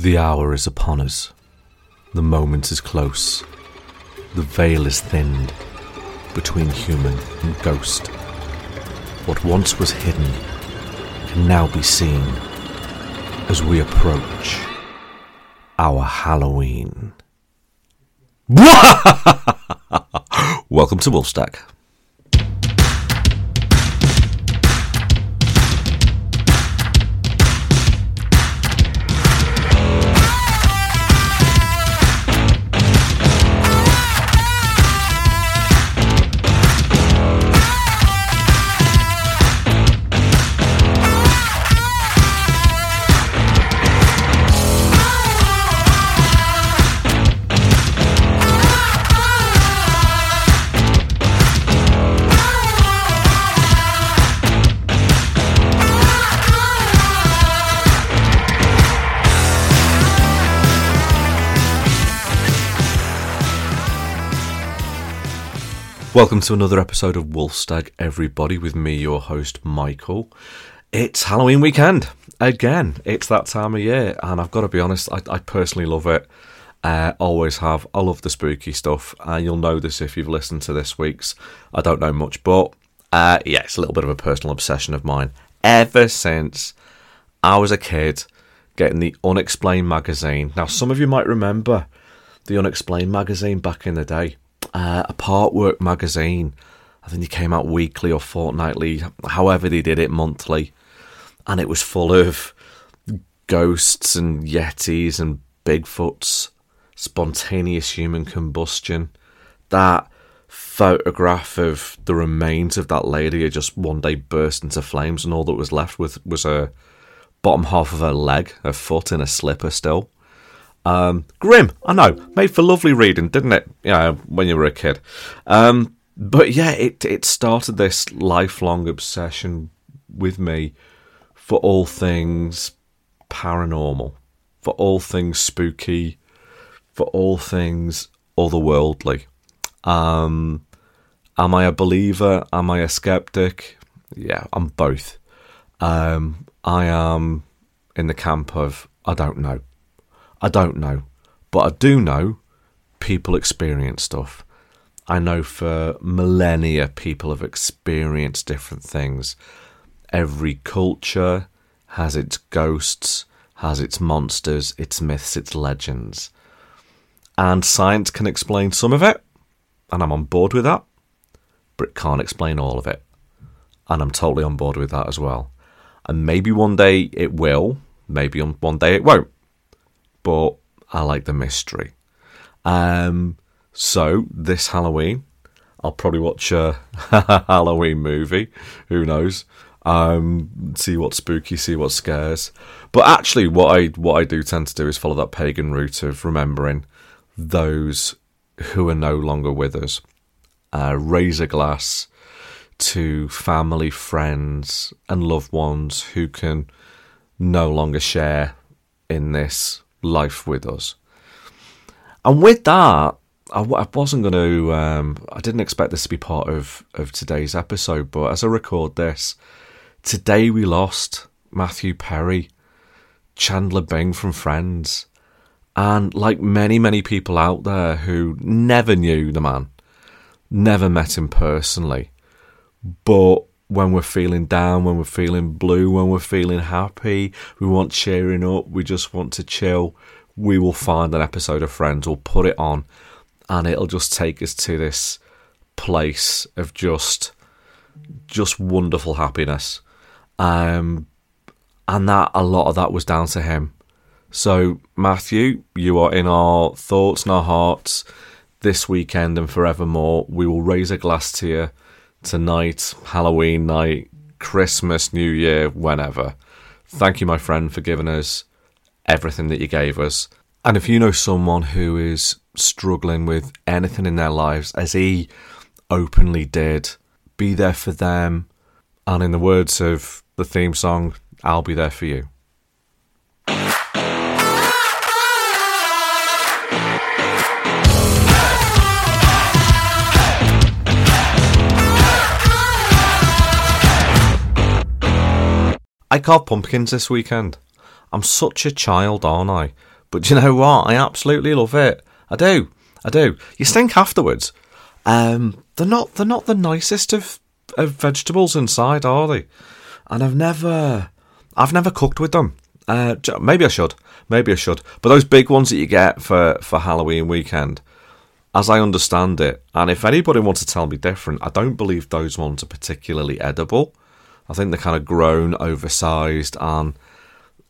The hour is upon us. The moment is close. The veil is thinned between human and ghost. What once was hidden can now be seen as we approach our Halloween. Welcome to Wolfstag. Welcome to another episode of Wolfstag, everybody, with me, your host, Michael. It's Halloween weekend again. It's that time of year, and I've got to be honest, I, I personally love it. Uh, always have. I love the spooky stuff, and you'll know this if you've listened to this week's. I don't know much, but uh, yeah, it's a little bit of a personal obsession of mine. Ever since I was a kid, getting the Unexplained magazine. Now, some of you might remember the Unexplained magazine back in the day uh, a Partwork magazine. I think it came out weekly or fortnightly, however they did it, monthly, and it was full of ghosts and yetis and Bigfoots, spontaneous human combustion. That photograph of the remains of that lady who just one day burst into flames, and all that was left with was a bottom half of her leg, her foot in a slipper still. Um, grim, I know. Made for lovely reading, didn't it? Yeah, when you were a kid. Um, but yeah, it it started this lifelong obsession with me for all things paranormal, for all things spooky, for all things otherworldly. Um, am I a believer? Am I a skeptic? Yeah, I'm both. Um, I am in the camp of I don't know. I don't know. But I do know people experience stuff. I know for millennia people have experienced different things. Every culture has its ghosts, has its monsters, its myths, its legends. And science can explain some of it, and I'm on board with that, but it can't explain all of it. And I'm totally on board with that as well. And maybe one day it will, maybe one day it won't but I like the mystery. Um, so this Halloween, I'll probably watch a Halloween movie. Who knows? Um, see what's spooky, see what scares. But actually, what I what I do tend to do is follow that pagan route of remembering those who are no longer with us. Uh, raise a glass to family, friends, and loved ones who can no longer share in this life with us. And with that, I, I wasn't going to. Um, I didn't expect this to be part of of today's episode, but as I record this, today we lost Matthew Perry, Chandler Bing from Friends, and like many many people out there who never knew the man, never met him personally, but when we're feeling down, when we're feeling blue, when we're feeling happy, we want cheering up, we just want to chill, we will find an episode of Friends, we'll put it on, and it'll just take us to this place of just just wonderful happiness. Um and that a lot of that was down to him. So Matthew, you are in our thoughts and our hearts this weekend and forevermore. We will raise a glass to you tonight, Halloween night, Christmas, New Year, whenever. Thank you, my friend, for giving us everything that you gave us. And if you know someone who is struggling with anything in their lives, as he openly did, be there for them. And in the words of the theme song, I'll be there for you. I carved pumpkins this weekend. I'm such a child, aren't I? But you know what? I absolutely love it. I do. I do. You stink afterwards. Um, they're not. They're not the nicest of, of vegetables inside, are they? And I've never, I've never cooked with them. Uh, maybe I should. Maybe I should. But those big ones that you get for for Halloween weekend, as I understand it, and if anybody wants to tell me different, I don't believe those ones are particularly edible. I think they're kind of grown, oversized, and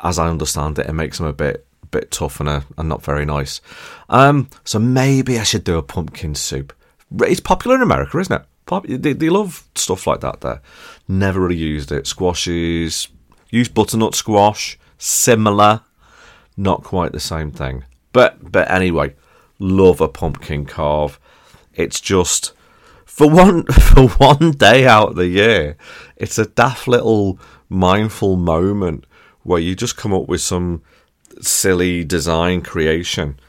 as I understand it, it makes them a bit bit tough and, uh, and not very nice. Um, so maybe I should do a pumpkin soup. It's popular in America, isn't it? Pop- they, they love stuff like that there. Never really used it. Squashes, used butternut squash, similar, not quite the same thing. But but anyway, love a pumpkin carve. It's just for one for one day out of the year, it's a daft little mindful moment where you just come up with some silly design creation.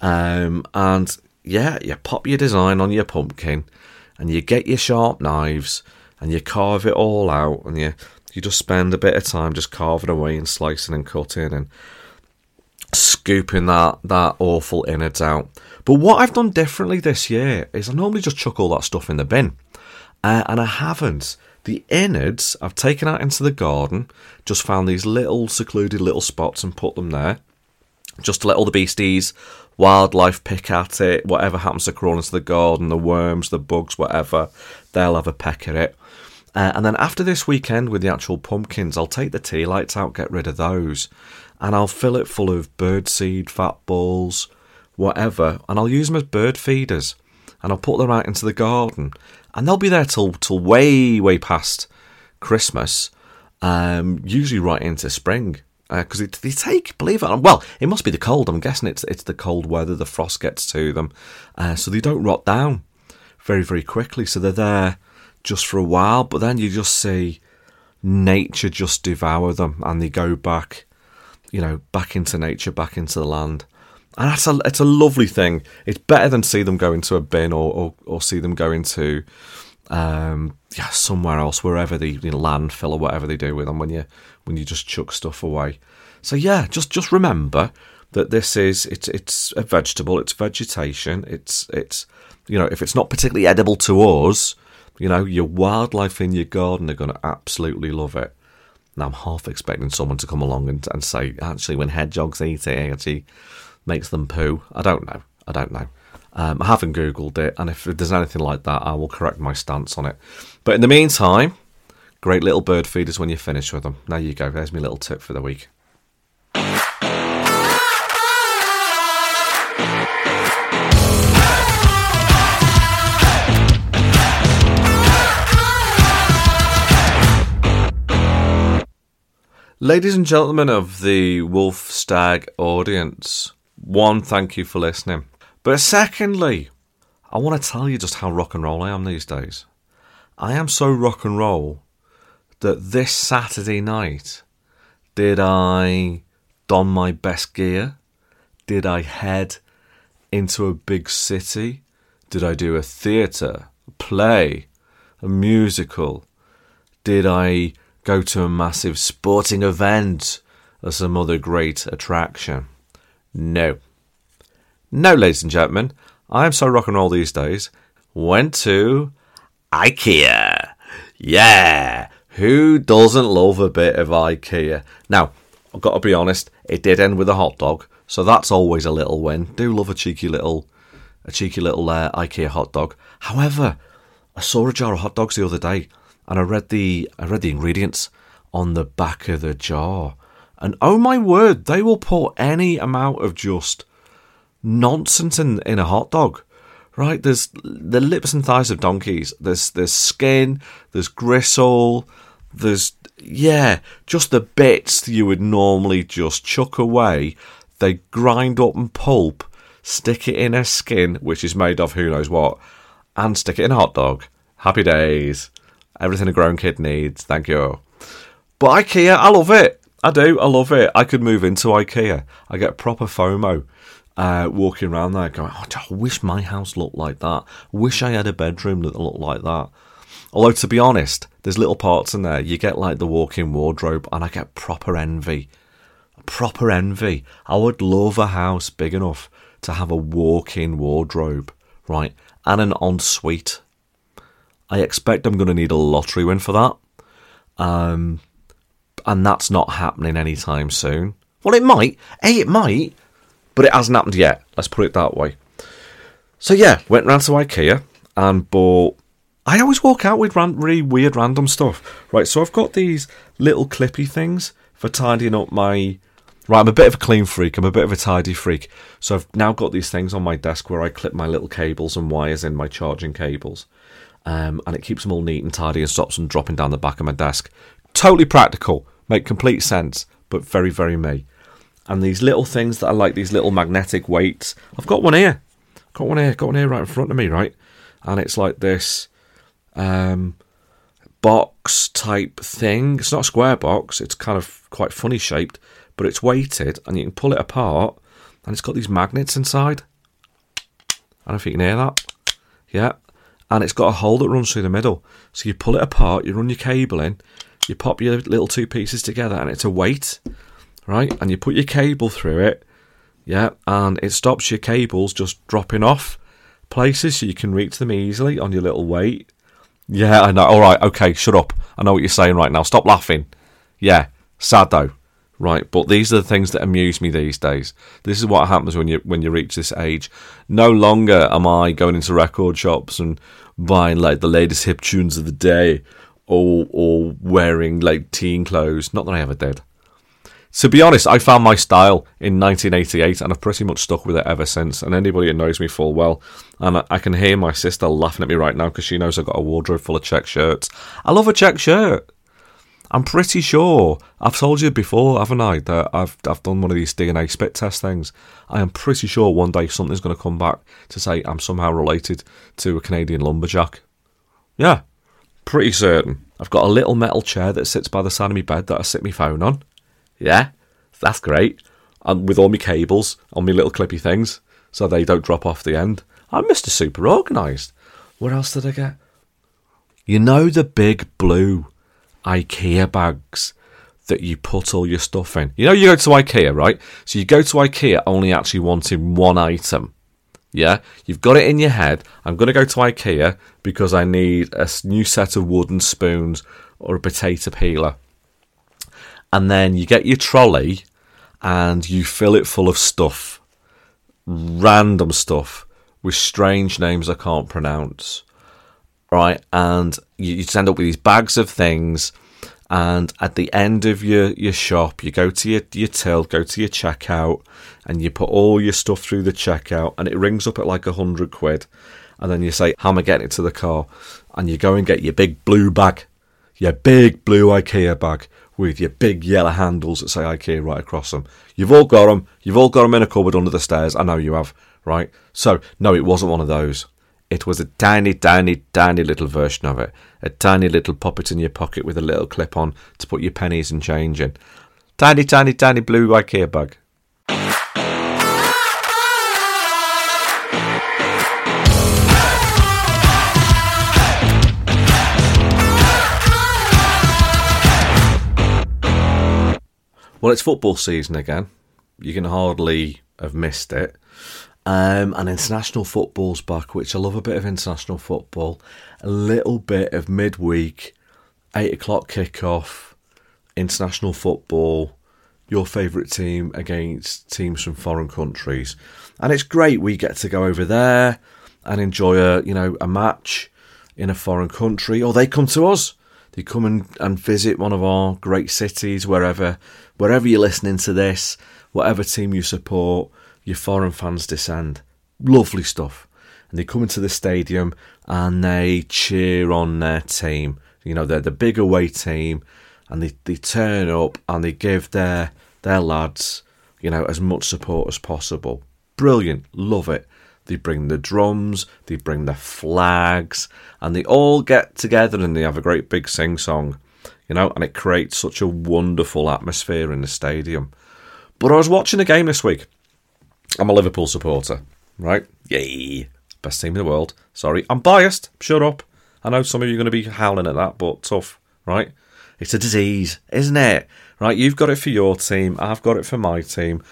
Um, and yeah, you pop your design on your pumpkin and you get your sharp knives and you carve it all out and you you just spend a bit of time just carving away and slicing and cutting and scooping that that awful innards out. But what I've done differently this year is I normally just chuck all that stuff in the bin, uh, and I haven't. The innards I've taken out into the garden, just found these little secluded little spots and put them there, just to let all the beasties, wildlife pick at it. Whatever happens to crawl into the garden, the worms, the bugs, whatever, they'll have a peck at it. Uh, and then after this weekend with the actual pumpkins, I'll take the tea lights out, get rid of those, and I'll fill it full of birdseed, fat balls, whatever, and I'll use them as bird feeders, and I'll put them out into the garden, and they'll be there till till way way past Christmas, um, usually right into spring. Because uh, they take, believe it, well, it must be the cold. I'm guessing it's it's the cold weather. The frost gets to them, uh, so they don't rot down very very quickly. So they're there just for a while, but then you just see nature just devour them, and they go back, you know, back into nature, back into the land and that's a it's a lovely thing. It's better than see them go into a bin or or, or see them go into um, yeah somewhere else, wherever the you know, landfill or whatever they do with them when you when you just chuck stuff away. So yeah, just just remember that this is it's it's a vegetable, it's vegetation, it's it's you know if it's not particularly edible to us, you know your wildlife in your garden are going to absolutely love it. Now I'm half expecting someone to come along and, and say actually when hedgehogs eat it, actually makes them poo. I don't know. I don't know. Um, I haven't Googled it, and if there's anything like that, I will correct my stance on it. But in the meantime, great little bird feeders when you finish with them. There you go. There's my little tip for the week. Ladies and gentlemen of the Wolf Stag audience, one, thank you for listening. But secondly, I want to tell you just how rock and roll I am these days. I am so rock and roll that this Saturday night, did I don my best gear? Did I head into a big city? Did I do a theatre, a play, a musical? Did I go to a massive sporting event or some other great attraction? No. No, ladies and gentlemen, I am so rock and roll these days. Went to IKEA. Yeah, who doesn't love a bit of IKEA? Now, I've got to be honest, it did end with a hot dog, so that's always a little win. Do love a cheeky little, a cheeky little uh, IKEA hot dog. However, I saw a jar of hot dogs the other day, and I read the I read the ingredients on the back of the jar, and oh my word, they will put any amount of just nonsense in, in a hot dog. Right? There's the lips and thighs of donkeys. There's there's skin, there's gristle, there's yeah, just the bits you would normally just chuck away. They grind up and pulp, stick it in a skin, which is made of who knows what, and stick it in a hot dog. Happy days. Everything a grown kid needs. Thank you. But IKEA, I love it. I do. I love it. I could move into IKEA. I get proper FOMO uh, walking around there going, oh, I wish my house looked like that. Wish I had a bedroom that looked like that. Although, to be honest, there's little parts in there. You get like the walk in wardrobe, and I get proper envy. proper envy. I would love a house big enough to have a walk-in wardrobe, right, and an ensuite. I expect I'm going to need a lottery win for that. Um, and that's not happening anytime soon. Well, it might. A, it might, but it hasn't happened yet. Let's put it that way. So yeah, went round to IKEA and bought. I always walk out with ran- really weird random stuff. Right, so I've got these little clippy things for tidying up my. Right, I'm a bit of a clean freak. I'm a bit of a tidy freak. So I've now got these things on my desk where I clip my little cables and wires in my charging cables. Um, and it keeps them all neat and tidy and stops them dropping down the back of my desk. Totally practical, make complete sense, but very, very me. And these little things that I like, these little magnetic weights. I've got one here. Got one here. Got one here right in front of me, right? And it's like this um, box type thing. It's not a square box. It's kind of quite funny shaped, but it's weighted, and you can pull it apart, and it's got these magnets inside. I don't know if you can hear that. Yeah, and it's got a hole that runs through the middle. So you pull it apart, you run your cable in, you pop your little two pieces together, and it's a weight, right? And you put your cable through it, yeah, and it stops your cables just dropping off places so you can reach them easily on your little weight. Yeah, I know. All right, okay, shut up. I know what you're saying right now. Stop laughing. Yeah, sad though. Right, but these are the things that amuse me these days. This is what happens when you when you reach this age. No longer am I going into record shops and buying like the latest hip tunes of the day, or or wearing like teen clothes. Not that I ever did. To be honest, I found my style in 1988, and I've pretty much stuck with it ever since. And anybody that knows me full well, and I, I can hear my sister laughing at me right now because she knows I've got a wardrobe full of check shirts. I love a check shirt. I'm pretty sure I've told you before, haven't I, that I've I've done one of these DNA spit test things. I am pretty sure one day something's going to come back to say I'm somehow related to a Canadian lumberjack. Yeah, pretty certain. I've got a little metal chair that sits by the side of my bed that I sit my phone on. Yeah, that's great. And with all my cables on my little clippy things, so they don't drop off the end. I'm Mr. Super Organised. What else did I get? You know the big blue IKEA bags that you put all your stuff in. You know, you go to IKEA, right? So you go to IKEA only actually wanting one item. Yeah, you've got it in your head. I'm going to go to IKEA because I need a new set of wooden spoons or a potato peeler. And then you get your trolley and you fill it full of stuff, random stuff with strange names I can't pronounce right? And you, you end up with these bags of things. And at the end of your, your shop, you go to your, your till, go to your checkout, and you put all your stuff through the checkout, and it rings up at like a hundred quid. And then you say, How am I getting it to the car? And you go and get your big blue bag, your big blue IKEA bag with your big yellow handles that say IKEA right across them. You've all got them. You've all got them in a cupboard under the stairs. I know you have, right? So, no, it wasn't one of those. It was a tiny, tiny, tiny little version of it. A tiny little puppet in your pocket with a little clip on to put your pennies and change in. Tiny, tiny, tiny blue IKEA bug. Well, it's football season again. You can hardly have missed it. Um, and international football's back, which I love a bit of international football. A little bit of midweek, eight o'clock kickoff, international football. Your favourite team against teams from foreign countries, and it's great. We get to go over there and enjoy a you know a match in a foreign country, or they come to us. They come and, and visit one of our great cities, wherever wherever you're listening to this, whatever team you support your foreign fans descend. Lovely stuff. And they come into the stadium and they cheer on their team. You know, they're the big away team and they, they turn up and they give their their lads, you know, as much support as possible. Brilliant. Love it. They bring the drums, they bring the flags, and they all get together and they have a great big sing song, you know, and it creates such a wonderful atmosphere in the stadium. But I was watching a game this week I'm a Liverpool supporter, right? Yay. Best team in the world. Sorry, I'm biased. Shut up. I know some of you are going to be howling at that, but tough, right? It's a disease, isn't it? Right? You've got it for your team. I've got it for my team.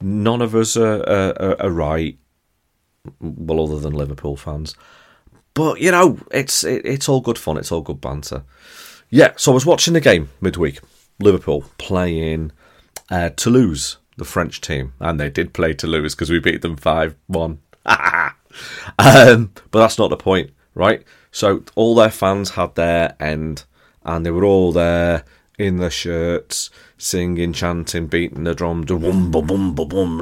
None of us are, are, are right. Well, other than Liverpool fans. But you know, it's it, it's all good fun. It's all good banter. Yeah. So I was watching the game midweek. Liverpool playing uh, Toulouse, the French team, and they did play Toulouse because we beat them five one. um, but that's not the point, right? So all their fans had their end, and they were all there in their shirts, singing, chanting, beating the drum, boom, boom, boom, boom, boom,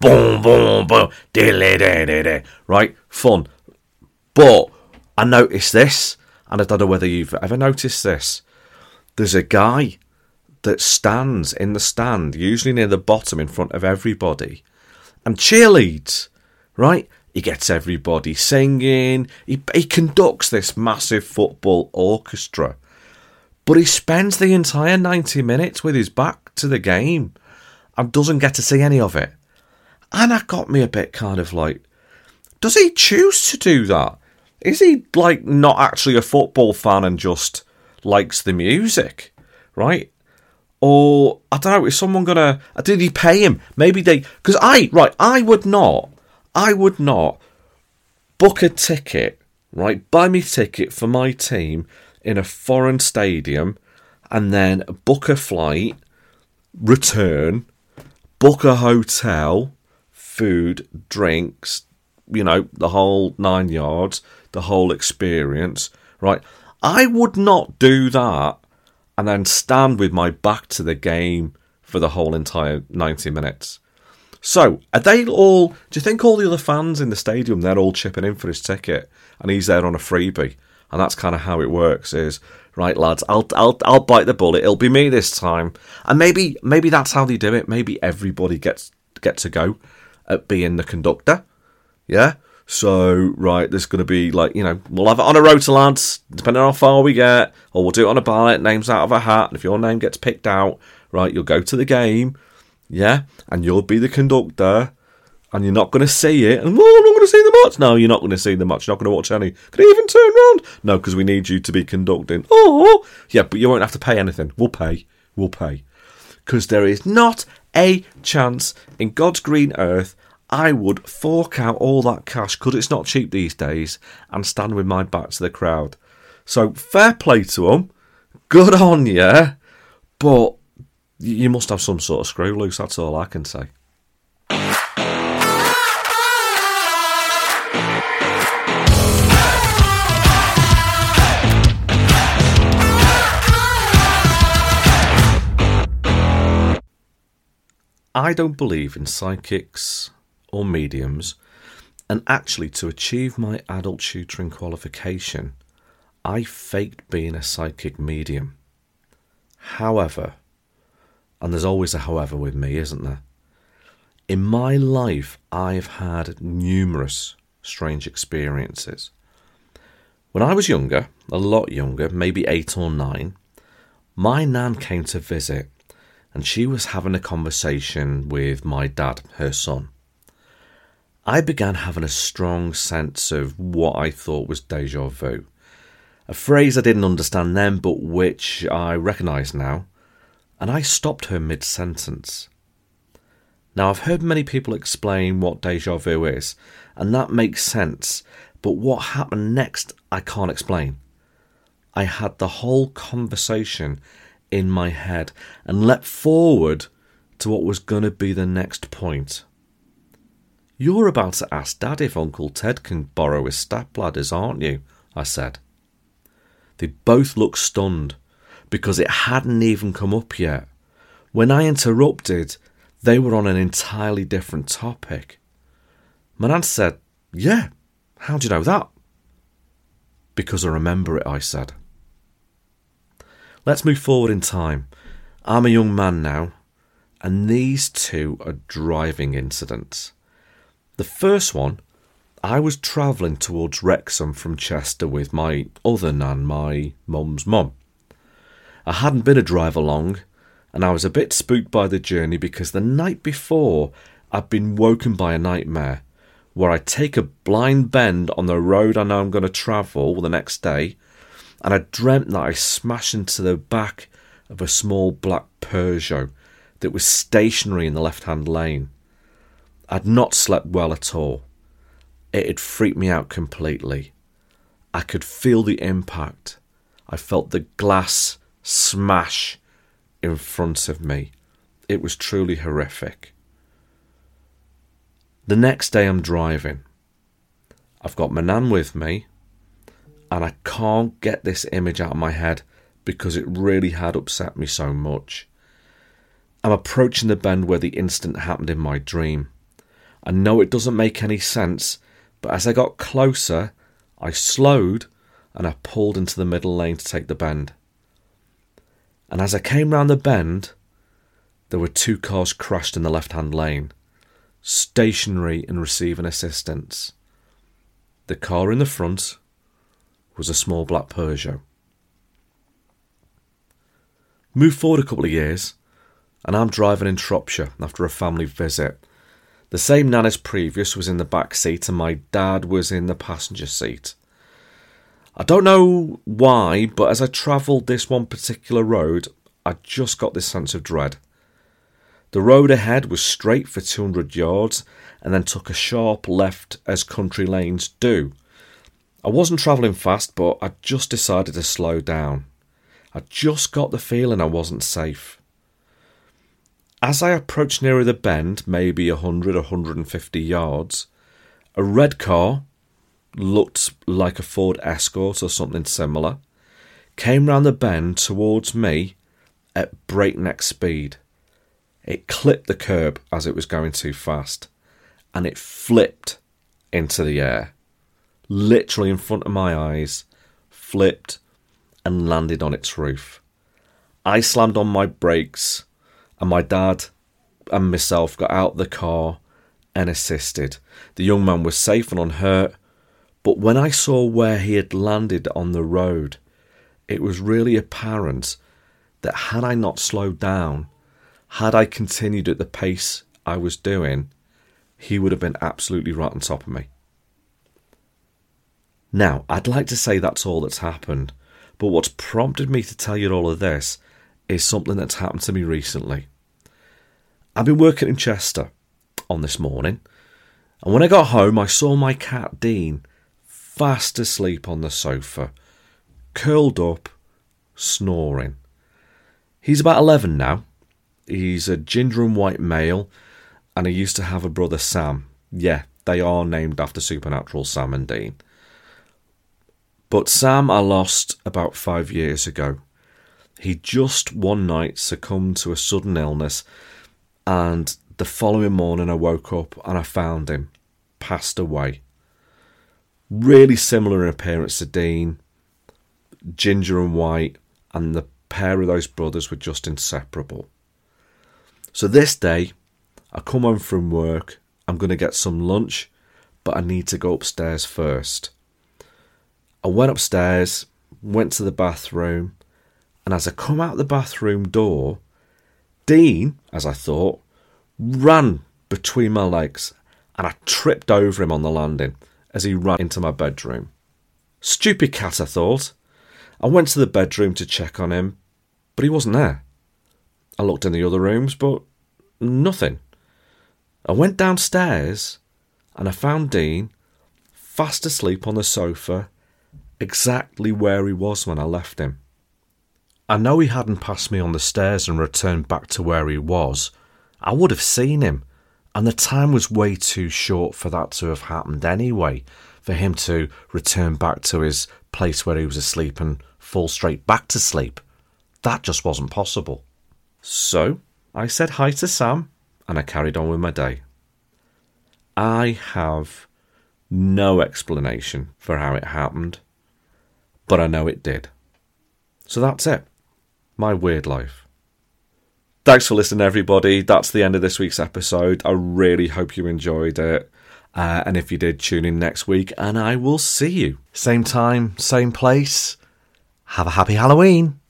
boom, boom, boom, right? Fun. But I noticed this, and I don't know whether you've ever noticed this. There's a guy that stands in the stand, usually near the bottom in front of everybody, and cheerleads, right? He gets everybody singing. He, he conducts this massive football orchestra. But he spends the entire 90 minutes with his back to the game and doesn't get to see any of it. And that got me a bit kind of like, does he choose to do that? Is he like not actually a football fan and just likes the music, right? Or I don't know, is someone gonna? Did he pay him? Maybe they because I right, I would not, I would not book a ticket, right? Buy me ticket for my team in a foreign stadium, and then book a flight, return, book a hotel, food, drinks, you know, the whole nine yards, the whole experience, right? I would not do that and then stand with my back to the game for the whole entire 90 minutes. So, are they all? Do you think all the other fans in the stadium they're all chipping in for his ticket, and he's there on a freebie? And that's kind of how it works. Is right, lads. I'll I'll I'll bite the bullet. It'll be me this time. And maybe maybe that's how they do it. Maybe everybody gets gets a go at being the conductor. Yeah. So, right, there's going to be like, you know, we'll have it on a rota, lads, depending on how far we get, or we'll do it on a ballot, names out of a hat. And if your name gets picked out, right, you'll go to the game, yeah, and you'll be the conductor, and you're not going to see it. And, well, I'm not going to see the match. No, you're not going to see the match. You're not going to watch any. Can you even turn around? No, because we need you to be conducting. Oh, yeah, but you won't have to pay anything. We'll pay. We'll pay. Because there is not a chance in God's green earth I would fork out all that cash because it's not cheap these days and stand with my back to the crowd. So fair play to them, good on you, but you must have some sort of screw loose. That's all I can say. I don't believe in psychics or mediums, and actually, to achieve my adult tutoring qualification, I faked being a psychic medium. However, and there's always a however with me, isn't there? In my life, I've had numerous strange experiences. When I was younger, a lot younger, maybe eight or nine, my nan came to visit and she was having a conversation with my dad, her son. I began having a strong sense of what I thought was deja vu. A phrase I didn't understand then, but which I recognise now, and I stopped her mid sentence. Now, I've heard many people explain what deja vu is, and that makes sense, but what happened next I can't explain. I had the whole conversation in my head and leapt forward to what was going to be the next point. You're about to ask Dad if Uncle Ted can borrow his step ladders, aren't you? I said. They both looked stunned because it hadn't even come up yet. When I interrupted, they were on an entirely different topic. My nan said, Yeah, how do you know that? Because I remember it, I said. Let's move forward in time. I'm a young man now, and these two are driving incidents. The first one, I was travelling towards Wrexham from Chester with my other nan, my mum's mum. I hadn't been a drive along, and I was a bit spooked by the journey because the night before I'd been woken by a nightmare where I take a blind bend on the road I know I'm going to travel the next day, and I dreamt that I smashed into the back of a small black Peugeot that was stationary in the left hand lane. I'd not slept well at all. It had freaked me out completely. I could feel the impact. I felt the glass smash in front of me. It was truly horrific. The next day I'm driving. I've got my nan with me, and I can't get this image out of my head because it really had upset me so much. I'm approaching the bend where the incident happened in my dream. I know it doesn't make any sense, but as I got closer, I slowed and I pulled into the middle lane to take the bend. And as I came round the bend, there were two cars crashed in the left hand lane, stationary and receiving assistance. The car in the front was a small black Peugeot. Move forward a couple of years, and I'm driving in Shropshire after a family visit. The same nan as previous was in the back seat, and my dad was in the passenger seat. I don't know why, but as I travelled this one particular road, I just got this sense of dread. The road ahead was straight for 200 yards and then took a sharp left as country lanes do. I wasn't travelling fast, but I just decided to slow down. I just got the feeling I wasn't safe. As I approached nearer the bend, maybe 100 or 150 yards, a red car, looked like a Ford Escort or something similar, came round the bend towards me at breakneck speed. It clipped the curb as it was going too fast, and it flipped into the air, literally in front of my eyes, flipped and landed on its roof. I slammed on my brakes, and my dad and myself got out the car and assisted. The young man was safe and unhurt, but when I saw where he had landed on the road, it was really apparent that had I not slowed down, had I continued at the pace I was doing, he would have been absolutely right on top of me. Now, I'd like to say that's all that's happened, but what's prompted me to tell you all of this is something that's happened to me recently. I've been working in Chester on this morning, and when I got home, I saw my cat Dean fast asleep on the sofa, curled up, snoring. He's about 11 now. He's a ginger and white male, and he used to have a brother Sam. Yeah, they are named after supernatural Sam and Dean. But Sam I lost about five years ago. He just one night succumbed to a sudden illness, and the following morning I woke up and I found him passed away. Really similar in appearance to Dean, ginger and white, and the pair of those brothers were just inseparable. So this day, I come home from work, I'm going to get some lunch, but I need to go upstairs first. I went upstairs, went to the bathroom, and as I come out the bathroom door, Dean, as I thought, ran between my legs and I tripped over him on the landing as he ran into my bedroom. Stupid cat, I thought. I went to the bedroom to check on him, but he wasn't there. I looked in the other rooms, but nothing. I went downstairs and I found Dean fast asleep on the sofa exactly where he was when I left him. I know he hadn't passed me on the stairs and returned back to where he was. I would have seen him, and the time was way too short for that to have happened anyway, for him to return back to his place where he was asleep and fall straight back to sleep. That just wasn't possible. So I said hi to Sam and I carried on with my day. I have no explanation for how it happened but I know it did. So that's it. My weird life. Thanks for listening, everybody. That's the end of this week's episode. I really hope you enjoyed it. Uh, and if you did, tune in next week and I will see you. Same time, same place. Have a happy Halloween.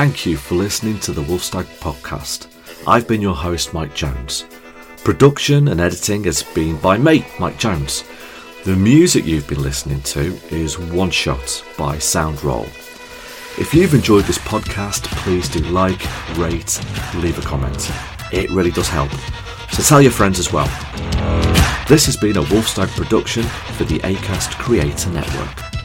Thank you for listening to the Wolfstag podcast. I've been your host, Mike Jones. Production and editing has been by me, Mike Jones. The music you've been listening to is One Shot by Soundroll. If you've enjoyed this podcast, please do like, rate, leave a comment. It really does help. So tell your friends as well. This has been a Wolfstag production for the ACAST Creator Network.